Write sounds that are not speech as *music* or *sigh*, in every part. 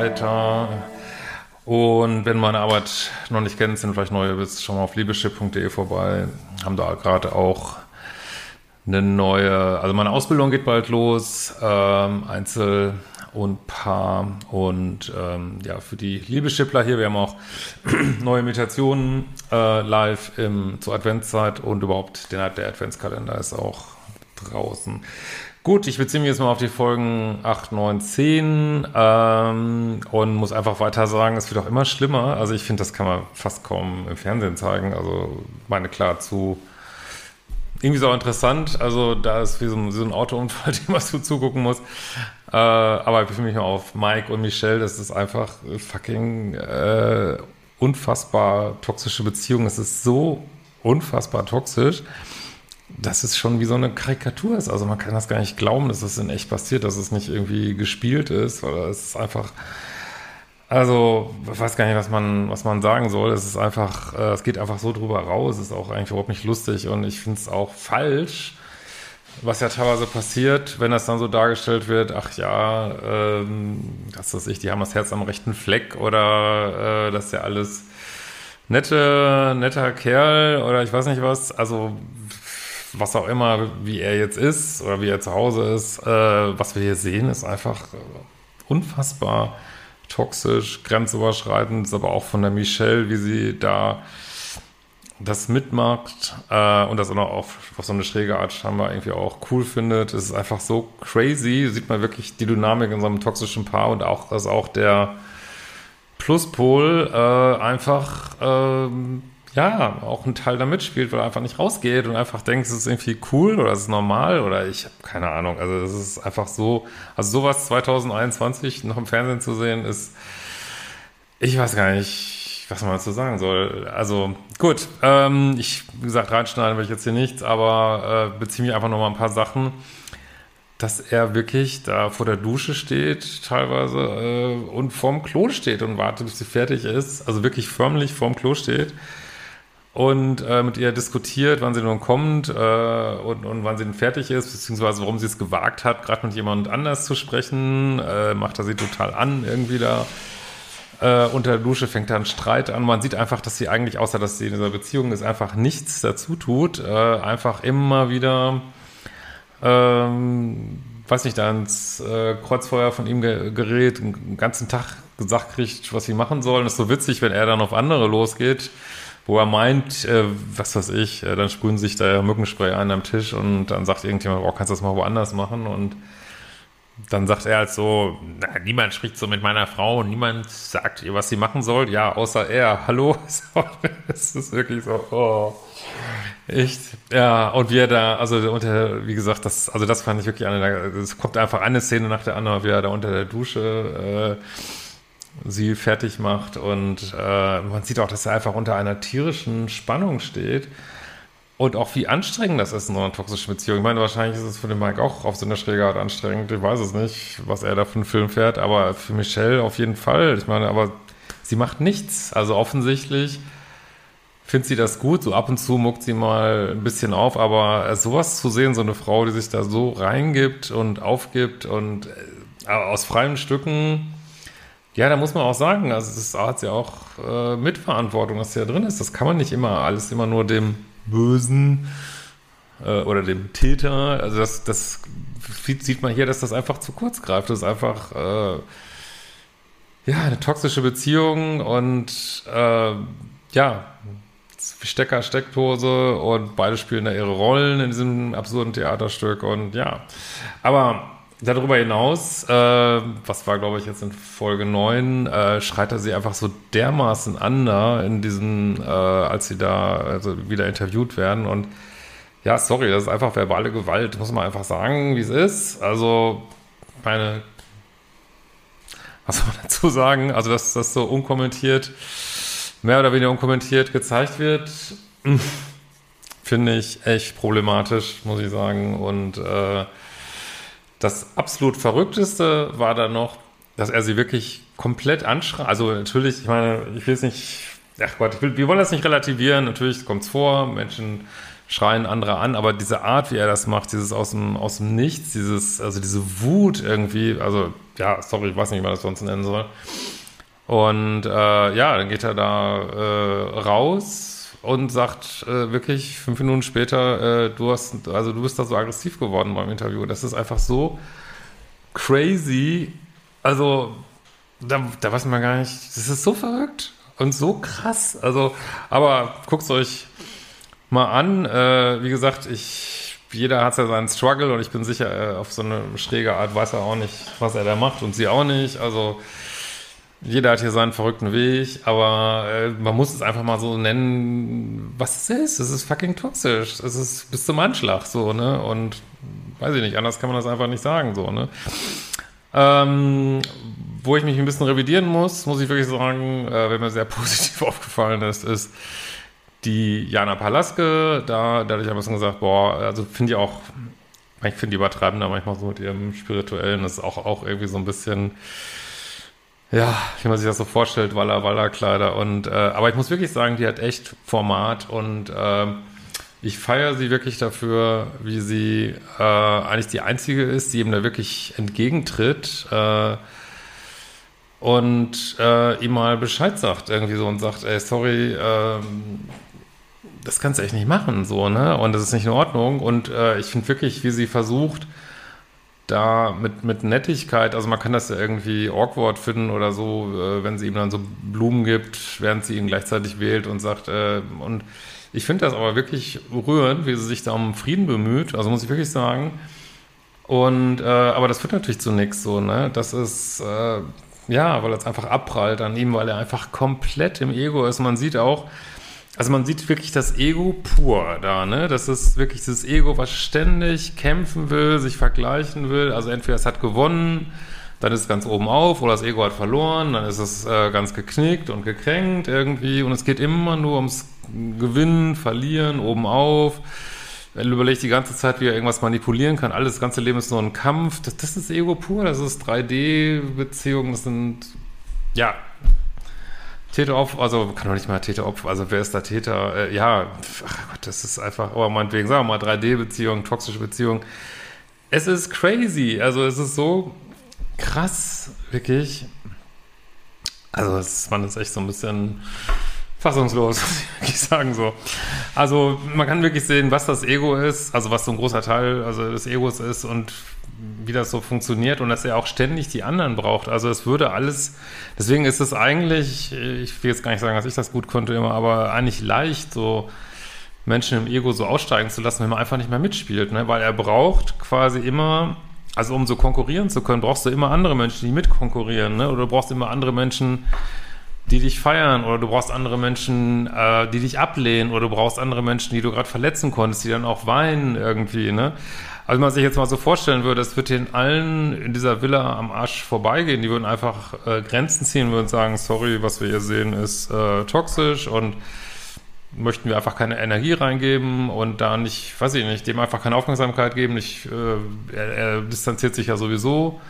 weiter. Und wenn meine Arbeit noch nicht kennst, sind vielleicht neue bist, schau mal auf liebeschip.de vorbei. Haben da gerade auch eine neue, also meine Ausbildung geht bald los, ähm, Einzel und Paar und ähm, ja, für die Liebeschippler hier, wir haben auch *clears throat* neue Meditationen äh, live im, zur Adventszeit und überhaupt der Adventskalender ist auch draußen. Gut, ich beziehe mich jetzt mal auf die Folgen 8, 9, 10 ähm, und muss einfach weiter sagen, es wird auch immer schlimmer. Also ich finde, das kann man fast kaum im Fernsehen zeigen. Also meine klar zu irgendwie so interessant. Also da ist wie so ein, so ein Autounfall, *laughs* dem man so zugucken muss. Äh, aber ich befinde mich mal auf Mike und Michelle. Das ist einfach fucking äh, unfassbar toxische Beziehung. Es ist so unfassbar toxisch dass es schon wie so eine Karikatur ist. Also man kann das gar nicht glauben, dass es in echt passiert, dass es nicht irgendwie gespielt ist, oder es ist einfach, also ich weiß gar nicht, was man, was man sagen soll. Es ist einfach, äh, es geht einfach so drüber raus, es ist auch eigentlich überhaupt nicht lustig und ich finde es auch falsch, was ja teilweise passiert, wenn das dann so dargestellt wird, ach ja, ähm, was weiß ich, die haben das Herz am rechten Fleck oder äh, das ist ja alles nette, netter Kerl oder ich weiß nicht was. Also was auch immer, wie er jetzt ist oder wie er zu Hause ist, äh, was wir hier sehen, ist einfach unfassbar toxisch, grenzüberschreitend, aber auch von der Michelle, wie sie da das mitmacht äh, und das auch noch auf, auf so eine schräge Art scheinbar irgendwie auch cool findet. Es ist einfach so crazy, sieht man wirklich die Dynamik in so einem toxischen Paar und auch, dass auch der Pluspol äh, einfach ähm, ja, auch ein Teil da mitspielt, weil er einfach nicht rausgeht und einfach denkt, es ist irgendwie cool oder es ist normal oder ich habe keine Ahnung. Also es ist einfach so, also sowas 2021 noch im Fernsehen zu sehen, ist, ich weiß gar nicht, was man dazu sagen soll. Also gut, ähm, ich, wie gesagt, reinschneiden will ich jetzt hier nichts, aber äh, beziehe mich einfach noch mal ein paar Sachen dass er wirklich da vor der Dusche steht, teilweise, äh, und vorm Klo steht und wartet, bis sie fertig ist. Also wirklich förmlich vorm Klo steht und äh, mit ihr diskutiert, wann sie nun kommt äh, und, und wann sie denn fertig ist, beziehungsweise warum sie es gewagt hat, gerade mit jemand anders zu sprechen. Äh, macht er sie total an, irgendwie da. Äh, unter der Dusche fängt da ein Streit an. Man sieht einfach, dass sie eigentlich, außer dass sie in dieser Beziehung ist, einfach nichts dazu tut. Äh, einfach immer wieder, ähm, weiß nicht, da ins äh, Kreuzfeuer von ihm ge gerät, den ganzen Tag gesagt kriegt, was sie machen sollen. Das ist so witzig, wenn er dann auf andere losgeht wo er meint, äh, was weiß ich, äh, dann sprühen sich da Mückenspray ein am Tisch und dann sagt irgendjemand, oh, kannst du das mal woanders machen? Und dann sagt er halt so, na, niemand spricht so mit meiner Frau und niemand sagt ihr, was sie machen soll. Ja, außer er. Hallo? *laughs* Es ist wirklich so, oh. Echt? Ja, und wie er da, also unter, wie gesagt, das, also das fand ich wirklich eine, es kommt einfach eine Szene nach der anderen, wie er da unter der Dusche äh, sie fertig macht. Und äh, man sieht auch, dass er einfach unter einer tierischen Spannung steht. Und auch wie anstrengend das ist in so einer toxischen Beziehung. Ich meine, wahrscheinlich ist es für den Mike auch auf so eine schräge Art anstrengend. Ich weiß es nicht, was er da für einen Film fährt, aber für Michelle auf jeden Fall. Ich meine, aber sie macht nichts. Also offensichtlich findet sie das gut. So ab und zu muckt sie mal ein bisschen auf, aber sowas zu sehen, so eine Frau, die sich da so reingibt und aufgibt und äh, aus freien Stücken ja, da muss man auch sagen, also das hat ja auch äh, Mitverantwortung, was ja drin ist. Das kann man nicht immer alles immer nur dem Bösen äh, oder dem Täter. Also das, das sieht man hier, dass das einfach zu kurz greift. Das ist einfach äh, ja eine toxische Beziehung und äh, ja Stecker, Steckdose und beide spielen da ihre Rollen in diesem absurden Theaterstück und ja, aber Darüber hinaus, äh, was war, glaube ich, jetzt in Folge 9, äh, schreit er sie einfach so dermaßen an da in diesem, äh, als sie da also wieder interviewt werden. Und ja, sorry, das ist einfach verbale Gewalt, muss man einfach sagen, wie es ist. Also, meine, was soll man dazu sagen? Also, dass das so unkommentiert, mehr oder weniger unkommentiert gezeigt wird, finde ich echt problematisch, muss ich sagen. Und äh, das absolut Verrückteste war dann noch, dass er sie wirklich komplett anschreit. Also natürlich, ich meine, ich will es nicht, ach Gott, will, wir wollen das nicht relativieren. Natürlich kommt es vor, Menschen schreien andere an, aber diese Art, wie er das macht, dieses aus dem, aus dem Nichts, dieses, also diese Wut irgendwie, also ja, sorry, ich weiß nicht, wie man das sonst nennen soll. Und äh, ja, dann geht er da äh, raus und sagt äh, wirklich fünf Minuten später, äh, du hast, also du bist da so aggressiv geworden beim Interview. Das ist einfach so crazy. Also da, da weiß man gar nicht, das ist so verrückt und so krass. Also, aber guckt euch mal an. Äh, wie gesagt, ich, jeder hat ja seinen Struggle und ich bin sicher, äh, auf so eine schräge Art weiß er auch nicht, was er da macht und sie auch nicht. Also, jeder hat hier seinen verrückten Weg, aber äh, man muss es einfach mal so nennen, was es ist. Es ist fucking toxisch. Es ist bis zum Anschlag so, ne? Und weiß ich nicht, anders kann man das einfach nicht sagen, so, ne? Ähm, wo ich mich ein bisschen revidieren muss, muss ich wirklich sagen, äh, wenn mir sehr *laughs* positiv aufgefallen ist, ist die Jana Palaske. Da, da hatte ich ein bisschen gesagt, boah, also finde ich auch, ich finde die übertreiben da manchmal so mit ihrem Spirituellen, das ist auch, auch irgendwie so ein bisschen, ja, wie man sich das so vorstellt, Walla Walla Kleider und, äh, aber ich muss wirklich sagen, die hat echt Format und, äh, ich feiere sie wirklich dafür, wie sie äh, eigentlich die einzige ist, die ihm da wirklich entgegentritt äh, und äh, ihm mal Bescheid sagt irgendwie so und sagt, ey, sorry, ähm, das kannst du echt nicht machen, so, ne? Und das ist nicht in Ordnung. Und äh, ich finde wirklich, wie sie versucht, da mit, mit Nettigkeit, also man kann das ja irgendwie awkward finden oder so, äh, wenn sie ihm dann so Blumen gibt, während sie ihn gleichzeitig wählt und sagt, äh, und ich finde das aber wirklich rührend, wie sie sich da um Frieden bemüht, also muss ich wirklich sagen. Und, äh, aber das führt natürlich zu nichts, so, ne? Das ist, äh, ja, weil es einfach abprallt an ihm, weil er einfach komplett im Ego ist. Man sieht auch, also man sieht wirklich das Ego pur da, ne? Das ist wirklich das Ego, was ständig kämpfen will, sich vergleichen will. Also entweder es hat gewonnen, dann ist es ganz oben auf, oder das Ego hat verloren, dann ist es äh, ganz geknickt und gekränkt irgendwie. Und es geht immer nur ums Gewinnen, Verlieren, oben auf. Er überlegt die ganze Zeit, wie er irgendwas manipulieren kann. Alles, das ganze Leben ist nur ein Kampf. Das, das ist Ego pur, das ist 3D-Beziehungen, das sind, ja, Täteropfer, also kann doch nicht mal Täteropfer, also wer ist da Täter? Äh, ja, ach Gott, das ist einfach, aber meinetwegen, sagen wir mal 3D-Beziehung, toxische Beziehung. Es ist crazy, also es ist so krass, wirklich. Also es, man ist echt so ein bisschen fassungslos, *laughs* muss ich wirklich sagen so. Also man kann wirklich sehen, was das Ego ist, also was so ein großer Teil also des Egos ist und wie das so funktioniert und dass er auch ständig die anderen braucht. Also es würde alles, deswegen ist es eigentlich, ich will jetzt gar nicht sagen, dass ich das gut konnte immer, aber eigentlich leicht, so Menschen im Ego so aussteigen zu lassen, wenn man einfach nicht mehr mitspielt, ne? weil er braucht quasi immer, also um so konkurrieren zu können, brauchst du immer andere Menschen, die mitkonkurrieren, ne? oder du brauchst immer andere Menschen, die dich feiern oder du brauchst andere Menschen, äh, die dich ablehnen oder du brauchst andere Menschen, die du gerade verletzen konntest, die dann auch weinen irgendwie, ne? Also wenn man sich jetzt mal so vorstellen würde, es würde den allen in dieser Villa am Arsch vorbeigehen, die würden einfach äh, Grenzen ziehen, würden sagen, sorry, was wir hier sehen, ist äh, toxisch und möchten wir einfach keine Energie reingeben und da nicht, weiß ich nicht, dem einfach keine Aufmerksamkeit geben. Nicht, äh, er, er distanziert sich ja sowieso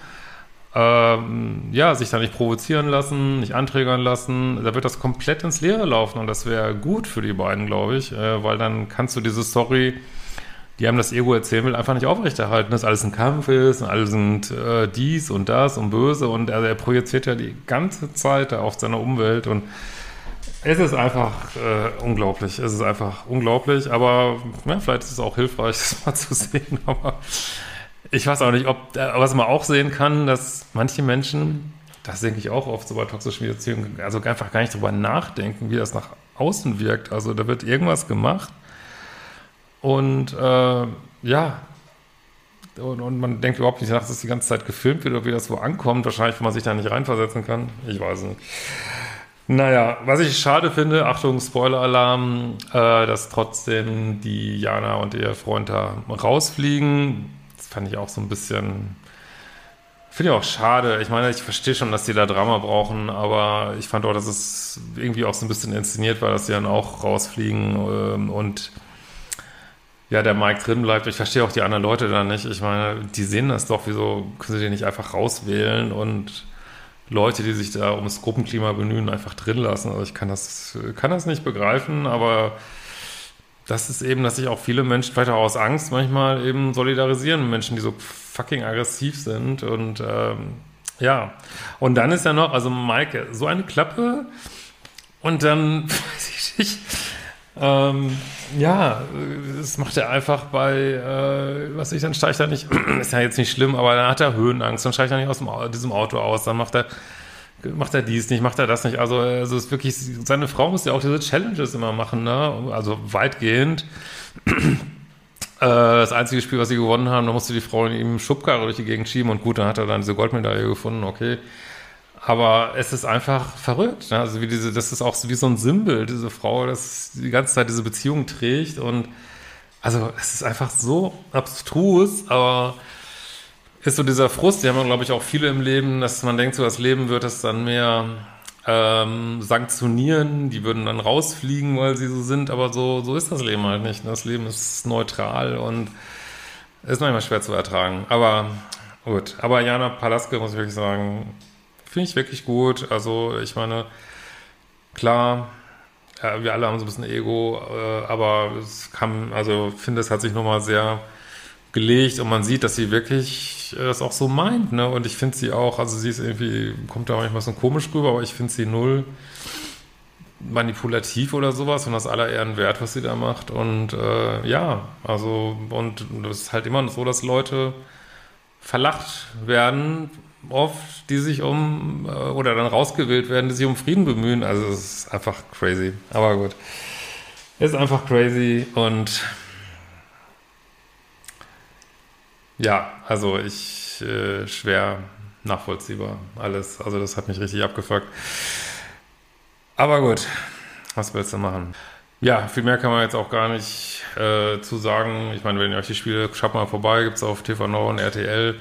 ähm, ja, sich da nicht provozieren lassen, nicht anträgern lassen, da wird das komplett ins Leere laufen und das wäre gut für die beiden, glaube ich, äh, weil dann kannst du diese Story, die einem das Ego erzählen will, einfach nicht aufrechterhalten, dass alles ein Kampf ist und alles sind äh, dies und das und böse und also er projiziert ja die ganze Zeit auf seine Umwelt und es ist einfach äh, unglaublich. Es ist einfach unglaublich, aber ja, vielleicht ist es auch hilfreich, *laughs* das mal zu sehen, aber ich weiß auch nicht, ob, äh, was man auch sehen kann, dass manche Menschen, das denke ich auch oft so bei toxischen Beziehungen, also einfach gar nicht drüber nachdenken, wie das nach außen wirkt. Also da wird irgendwas gemacht und äh, ja, und, und, man denkt überhaupt nicht nach, dass das die ganze Zeit gefilmt wird oder wie das wo ankommt. Wahrscheinlich, wenn man sich da nicht reinversetzen kann. Ich weiß nicht. Naja, was ich schade finde, Achtung, Spoiler-Alarm, äh, dass trotzdem die Jana und ihr Freund da rausfliegen fand ich auch so ein bisschen. Finde ich auch schade. Ich meine, ich verstehe schon, dass die da Drama brauchen, aber ich fand auch, dass es irgendwie auch so ein bisschen inszeniert war, dass sie dann auch rausfliegen ähm, und ja, der Mike drin bleibt. Ich verstehe auch die anderen Leute da nicht. Ich meine, die sehen das doch. Wieso können sie den nicht einfach rauswählen und Leute, die sich da ums Gruppenklima bemühen, einfach drin lassen? Also ich kann das, kann das nicht begreifen, aber das ist eben, dass sich auch viele Menschen, vielleicht auch aus Angst manchmal eben solidarisieren mit Menschen, die so fucking aggressiv sind und ähm, ja. Und dann ist ja noch, also Maike, so eine Klappe und dann, *laughs* weiß ich nicht, ähm, ja, das macht er einfach bei, äh, was ich, dann steigt er nicht, *clears throat* ist ja jetzt nicht schlimm, aber dann hat er Höhenangst, dann steigt er nicht aus dem, diesem Auto aus, dann macht er, macht er dies nicht, macht er das nicht. Also, also ist wirklich, seine Frau muss ja auch diese Challenges immer machen, ne? Also weitgehend. *clears throat* Äh, das einzige Spiel, was sie gewonnen haben, da musste die Frau in ihm Schubkarre durch die Gegend schieben und gut, dann hat er dann diese Goldmedaille gefunden, okay. Aber es ist einfach verrückt. Ne? Also wie diese, das ist auch wie so ein Symbol, diese Frau, das die ganze Zeit diese Beziehung trägt. Und also es ist einfach so abstrus, aber ist so dieser Frust, die haben glaube ich auch viele im Leben, dass man denkt, so das Leben wird es dann mehr ähm, sanktionieren, die würden dann rausfliegen, weil sie so sind, aber so, so ist das Leben halt nicht. Das Leben ist neutral und ist manchmal schwer zu ertragen. Aber gut. Aber Jana Palaske, muss ich wirklich sagen, Finde ich wirklich gut. Also, ich meine, klar, ja, wir alle haben so ein bisschen Ego, äh, aber es kam, also, finde, es hat sich nochmal sehr gelegt und man sieht, dass sie wirklich äh, das auch so meint, ne? Und ich finde sie auch, also sie ist irgendwie, kommt da manchmal so komisch rüber, aber ich finde sie null manipulativ oder sowas und das aller Ehren wert, was sie da macht. Und äh, ja, also, und das ist halt immer so, dass Leute verlacht werden, oft, die sich um, äh, oder dann rausgewählt werden, die sich um Frieden bemühen. Also es ist einfach crazy. Aber gut. Ist einfach crazy und ja, also ich äh, schwer nachvollziehbar alles. Also das hat mich richtig abgefuckt. Aber gut, was willst du machen? Ja, viel mehr kann man jetzt auch gar nicht äh, zu sagen. Ich meine, wenn ihr euch die Spiele, schaut mal vorbei, gibt es auf TV Now und RTL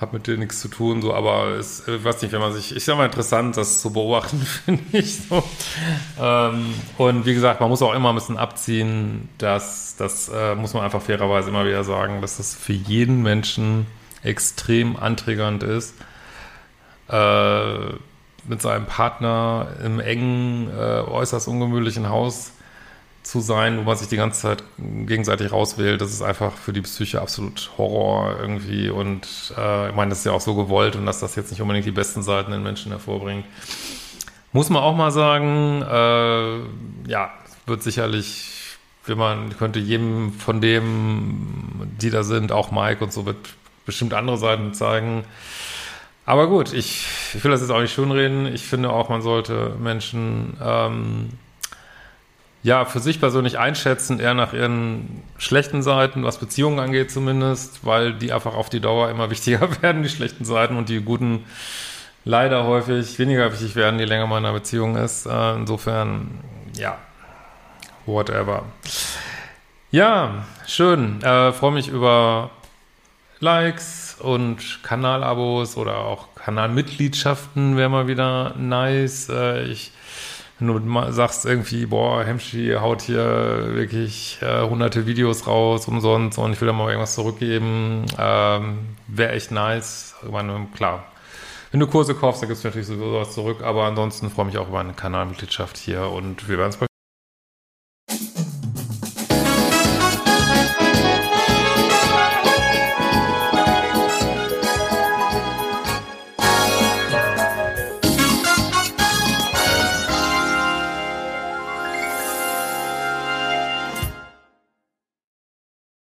hat mit dir nichts zu tun, so, aber es, ich weiß nicht, wenn man sich, ich sag mal interessant, das zu beobachten, *laughs* finde ich so. Ähm, und wie gesagt, man muss auch immer ein bisschen abziehen, dass, das äh, muss man einfach fairerweise immer wieder sagen, dass das für jeden Menschen extrem antriggernd ist, äh, mit seinem Partner im engen, äh, äußerst ungemütlichen Haus zu sein, wo man sich die ganze Zeit gegenseitig rauswählt, das ist einfach für die Psyche absolut Horror irgendwie. Und äh, ich meine, das ist ja auch so gewollt und dass das jetzt nicht unbedingt die besten Seiten in Menschen hervorbringt. Muss man auch mal sagen, äh, ja, wird sicherlich, wenn man könnte jedem von dem, die da sind, auch Mike und so, wird bestimmt andere Seiten zeigen. Aber gut, ich, ich will das jetzt auch nicht schönreden. Ich finde auch, man sollte Menschen ähm, ja, für sich persönlich einschätzen, eher nach ihren schlechten Seiten, was Beziehungen angeht zumindest, weil die einfach auf die Dauer immer *laughs* wichtiger werden, die schlechten Seiten und die guten leider häufig weniger wichtig werden, je länger man in einer Beziehung ist. Äh, insofern, ja, whatever. Ja, schön. Äh, Freue mich über Likes und Kanalabos oder auch Kanalmitgliedschaften wäre mal wieder nice. Äh, ich wenn du sagst irgendwie, boah, Hemschi haut hier wirklich äh, hunderte Videos raus umsonst und ich will da mal irgendwas zurückgeben, ähm, wäre echt nice. Ich meine, klar, wenn du Kurse kaufst, dann gibst du natürlich sowieso was zurück, aber ansonsten freue ich mich auch über eine Kanalmitgliedschaft hier und wir werden es